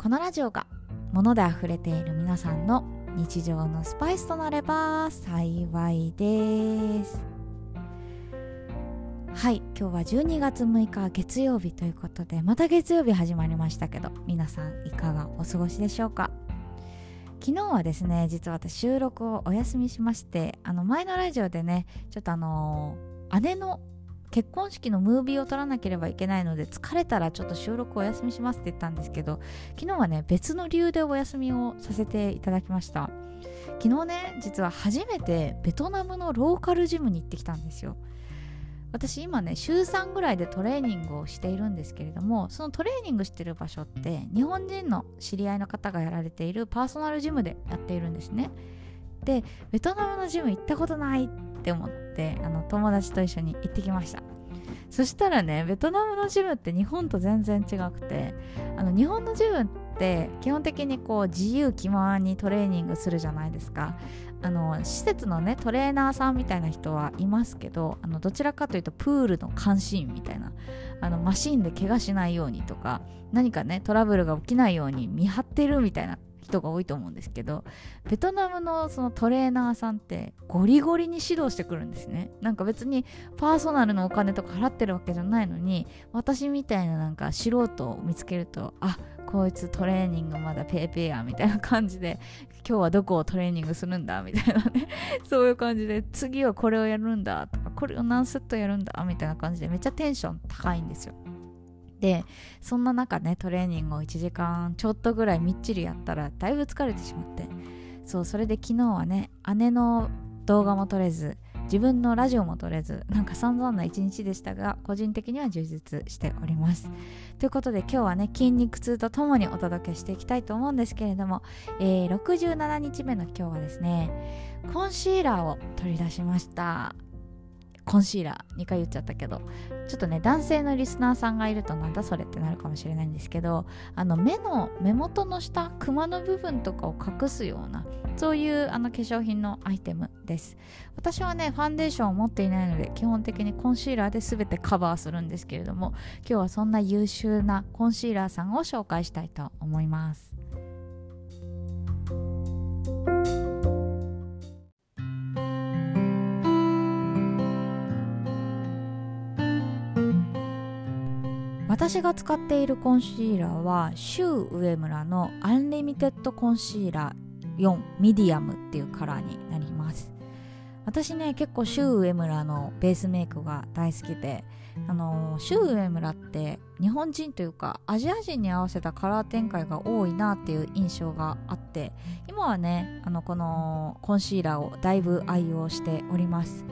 このラジオが物で溢れている皆さんの日常のスパイスとなれば幸いです。はい今日は12月6日月曜日ということでまた月曜日始まりましたけど皆さんいかがお過ごしでしょうか？昨日はですね実は私収録をお休みしましてあの前のラジオでねちょっとあの、姉の結婚式のムービーを撮らなければいけないので疲れたらちょっと収録お休みしますって言ったんですけど昨日はね別の理由でお休みをさせていただきました。昨日ね実は初めてベトナムのローカルジムに行ってきたんですよ。私今ね週3ぐらいでトレーニングをしているんですけれどもそのトレーニングしてる場所って日本人の知り合いの方がやられているパーソナルジムでやっているんですね。でベトナムのジム行ったことないって思ってあの友達と一緒に行ってきました。そしたらねベトナムのジムって日本と全然違くてあの日本のジムって基本的にこう自由気ままにトレーニングするじゃないですか。あの施設のねトレーナーさんみたいな人はいますけどあのどちらかというとプールの監視員みたいなあのマシンで怪我しないようにとか何かねトラブルが起きないように見張ってるみたいな人が多いと思うんですけどベトナムのそのトレーナーさんってゴリゴリに指導してくるんですね。なんか別にパーソナルのお金とか払ってるわけじゃないのに私みたいななんか素人を見つけるとあこいつトレーニングまだペーペーやみたいな感じで今日はどこをトレーニングするんだみたいなね。そういう感じで次はこれをやるんだとかこれを何セットやるんだみたいな感じでめっちゃテンション高いんですよ。でそんな中ねトレーニングを1時間ちょっとぐらいみっちりやったらだいぶ疲れてしまって。そうそれで昨日はね姉の動画も撮れず自分のラジオも撮れずなんか散々な一日でしたが個人的には充実しております。ということで今日はね筋肉痛とともにお届けしていきたいと思うんですけれども、えー、67日目の今日はですねコンシーラーを取り出しました。コンシーラー2回言っちゃったけどちょっとね男性のリスナーさんがいるとなんだそれってなるかもしれないんですけどあの目の目元の下クマの部分とかを隠すようなそういうあの化粧品のアイテムです。私はねファンデーションを持っていないので基本的にコンシーラーで全てカバーするんですけれども今日はそんな優秀なコンシーラーさんを紹介したいと思います。私が使っているコンシーラーはシュウウエムラのアンリミテッドコンシーラー4ミディアムっていうカラーになります。私ね結構シュウウエムラのベースメイクが大好きであのシュウウエムラって日本人というかアジア人に合わせたカラー展開が多いなっていう印象があって今はねあのこのコンシーラーをだいぶ愛用しております。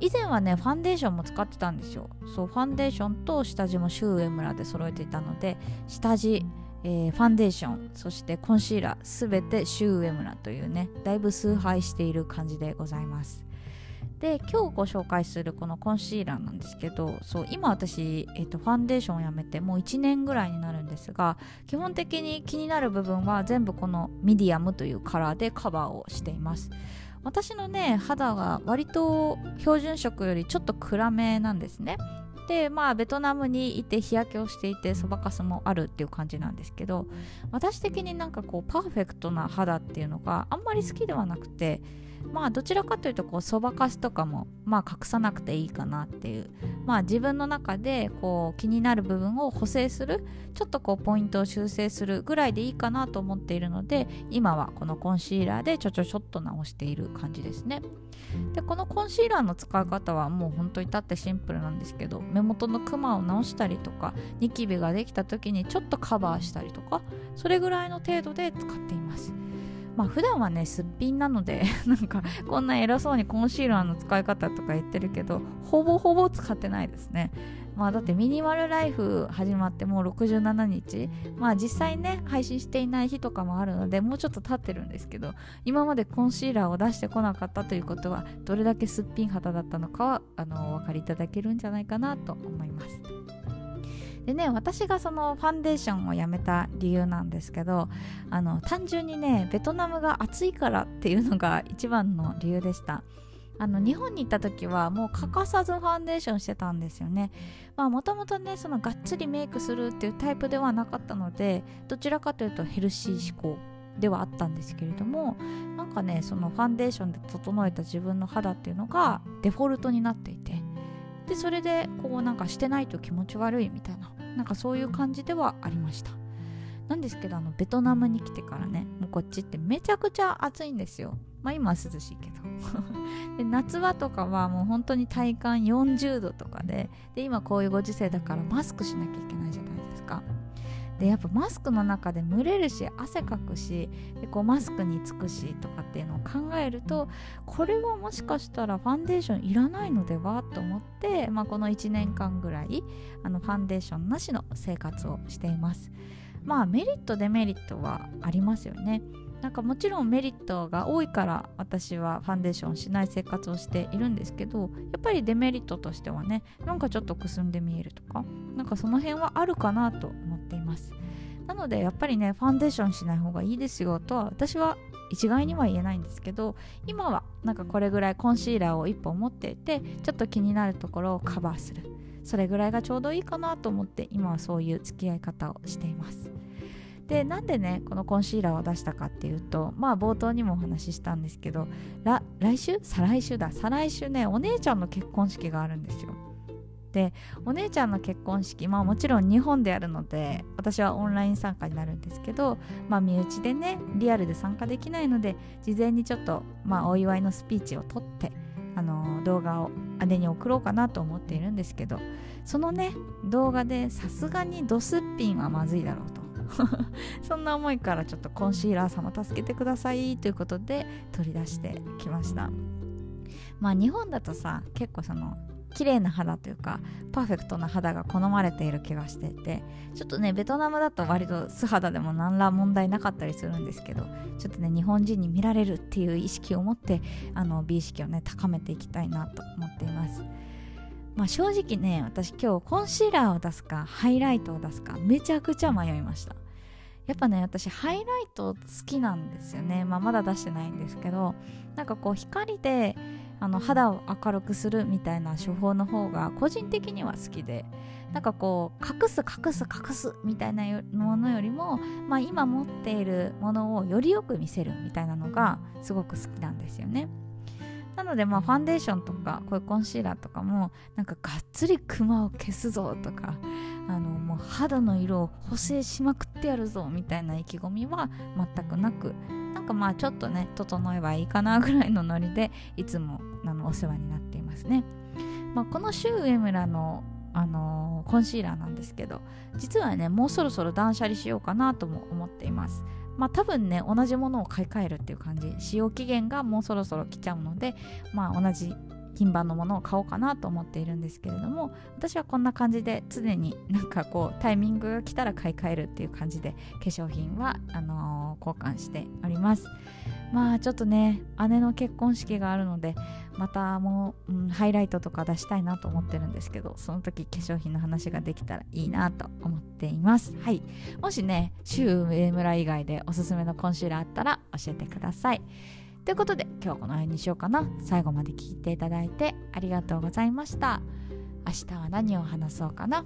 以前はねファンデーションも使ってたんですよ。そうファンデーションと下地もシュウエムラで揃えていたので下地、えー、ファンデーションそしてコンシーラーすべてシュウエムラというねだいぶ崇拝している感じでございます。で今日ご紹介するこのコンシーラーなんですけどそう今私、えーと、ファンデーションをやめてもう1年ぐらいになるんですが基本的に気になる部分は全部このミディアムというカラーでカバーをしています。私のね肌は割と標準色よりちょっと暗めなんですね。でまあベトナムにいて日焼けをしていてそばかすもあるっていう感じなんですけど私的になんかこうパーフェクトな肌っていうのがあんまり好きではなくてまあどちらかというとこうそばかすとかもまあ隠さなくていいかなっていう。まあ自分の中でこう気になる部分を補正するちょっとこうポイントを修正するぐらいでいいかなと思っているので今はこのコンシーラーでちょちょちょっと直している感じですね。でこのコンシーラーの使い方はもう本当に至ってシンプルなんですけど目元のクマを直したりとかニキビができた時にちょっとカバーしたりとかそれぐらいの程度で使っています。まあ普段はねすっぴんなので なんかこんな偉そうにコンシーラーの使い方とか言ってるけどほぼほぼ使ってないですね。まあだってミニマルライフ始まってもう67日。まあ実際ね配信していない日とかもあるのでもうちょっと経ってるんですけど今までコンシーラーを出してこなかったということはどれだけすっぴん肌だったのかはあのお分かりいただけるんじゃないかなと思います。でね私がそのファンデーションをやめた理由なんですけどあの単純にねベトナムが暑いからっていうのが一番の理由でした。あの日本に行った時はもう欠かさずファンデーションしてたんですよね。まあもともとねそのがっつりメイクするっていうタイプではなかったのでどちらかというとヘルシー思考ではあったんですけれどもなんかねそのファンデーションで整えた自分の肌っていうのがデフォルトになっていてでそれでこうなんかしてないと気持ち悪いみたいななんかそういう感じではありました。なんですけどあのベトナムに来てからねもうこっちってめちゃくちゃ暑いんですよ。まあ今は涼しいけど。で夏場とかはもう本当に体感40度とかでで今こういうご時世だからマスクしなきゃいけないじゃないですか。でやっぱマスクの中で蒸れるし汗かくしでこうマスクにつくしとかっていう考えるとこれはもしかしたらファンデーションいらないのではと思って、まあ、この1年間ぐらいあのファンデーションなしの生活をしています。まあメリットデメリットはありますよね。なんかもちろんメリットが多いから私はファンデーションしない生活をしているんですけどやっぱりデメリットとしてはねなんかちょっとくすんで見えるとかなんかその辺はあるかなと思っています。なのでやっぱりねファンデーションしない方がいいですよとは私は一概には言えないんですけど今はなんかこれぐらいコンシーラーを1本持っていてちょっと気になるところをカバーする。それぐらいがちょうどいいかなと思って今はそういう付き合い方をしています。でなんでねこのコンシーラーを出したかっていうとまあ冒頭にもお話ししたんですけど来週？再来週だ。再来週ねお姉ちゃんの結婚式があるんですよ。でお姉ちゃんの結婚式まあもちろん日本でやるので私はオンライン参加になるんですけどまあ身内でねリアルで参加できないので事前にちょっとまあお祝いのスピーチを撮ってあの動画を姉に送ろうかなと思っているんですけどそのね動画でさすがにドスッピンはまずいだろうと。そんな思いからちょっとコンシーラー様助けてくださいということで取り出してきました。まあ日本だとさ結構その綺麗な肌というかパーフェクトな肌が好まれている気がしていてちょっとねベトナムだと割と素肌でも何ら問題なかったりするんですけどちょっとね日本人に見られるっていう意識を持ってあの美意識をね高めていきたいなと思っています。まあ、正直ね私今日コンシーラーを出すかハイライトを出すかめちゃくちゃ迷いました。やっぱね私ハイライト好きなんですよね、まあ、まだ出してないんですけどなんかこう光であの肌を明るくするみたいな手法の方が個人的には好きでなんかこう隠す隠す隠すみたいなものよりも、まあ、今持っているものをよりよく見せるみたいなのがすごく好きなんですよね。なのでまあファンデーションとかこういうコンシーラーとかもなんかがっつりクマを消すぞとかあのもう肌の色を補正しまくってやるぞみたいな意気込みは全くなくなんかまあちょっとね整えばいいかなぐらいのノリでいつもあのお世話になっていますね、まあ、このシュウエムラのあのー、コンシーラーなんですけど実はねもうそろそろ断捨離しようかなとも思っています。まあ多分ね同じものを買い替えるっていう感じ使用期限がもうそろそろ来ちゃうのでまあ同じ品番のものを買おうかなと思っているんですけれども私はこんな感じで常になんかこうタイミングが来たら買い替えるっていう感じで化粧品はあのー、交換しております。まあちょっとね姉の結婚式があるのでまたもう、うん、ハイライトとか出したいなと思ってるんですけどその時化粧品の話ができたらいいなと思っています。はい。もしね週上村以外でおすすめのコンシーラーあったら教えてください。ということで今日この辺にしようかな。最後まで聞いていただいてありがとうございました。明日は何を話そうかな。